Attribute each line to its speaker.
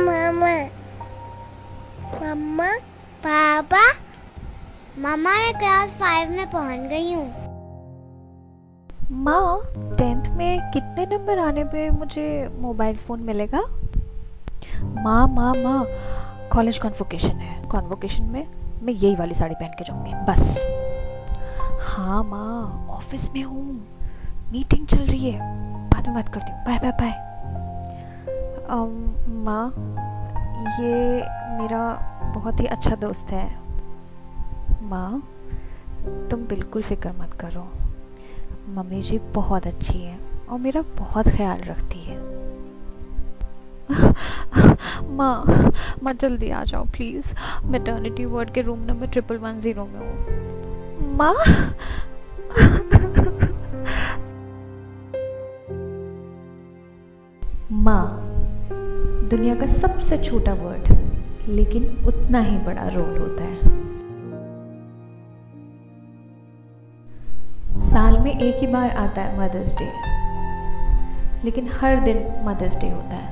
Speaker 1: मामा मामा पापा मामा मैं class five में पहुँच गई हूँ।
Speaker 2: माँ टेंथ में कितने नंबर आने पे मुझे मोबाइल फ़ोन मिलेगा? माँ माँ माँ कॉलेज कॉन्वोकेशन है। कॉन्वोकेशन में मैं यही वाली साड़ी पहन के जाऊँगी, बस। हाँ माँ ऑफ़िस में हूँ। मीटिंग चल रही है। बाद में बात करती हूँ। बाय बाय बाय माँ, ये मेरा बहुत ही अच्छा दोस्त है। माँ, तुम बिल्कुल फ़िक्र मत करो। मम्मी जी बहुत अच्छी है और मेरा बहुत ख्याल रखती है। माँ माँ, जल्दी आ जाओ प्लीज़ मेटर्निटी वार्ड के room number triple one zero में हूँ। माँ? माँ दुनिया का सबसे छोटा वर्ड लेकिन उतना ही बड़ा रोल होता है। साल में एक ही बार आता है मदर्स डे लेकिन हर दिन मदर्स डे होता है।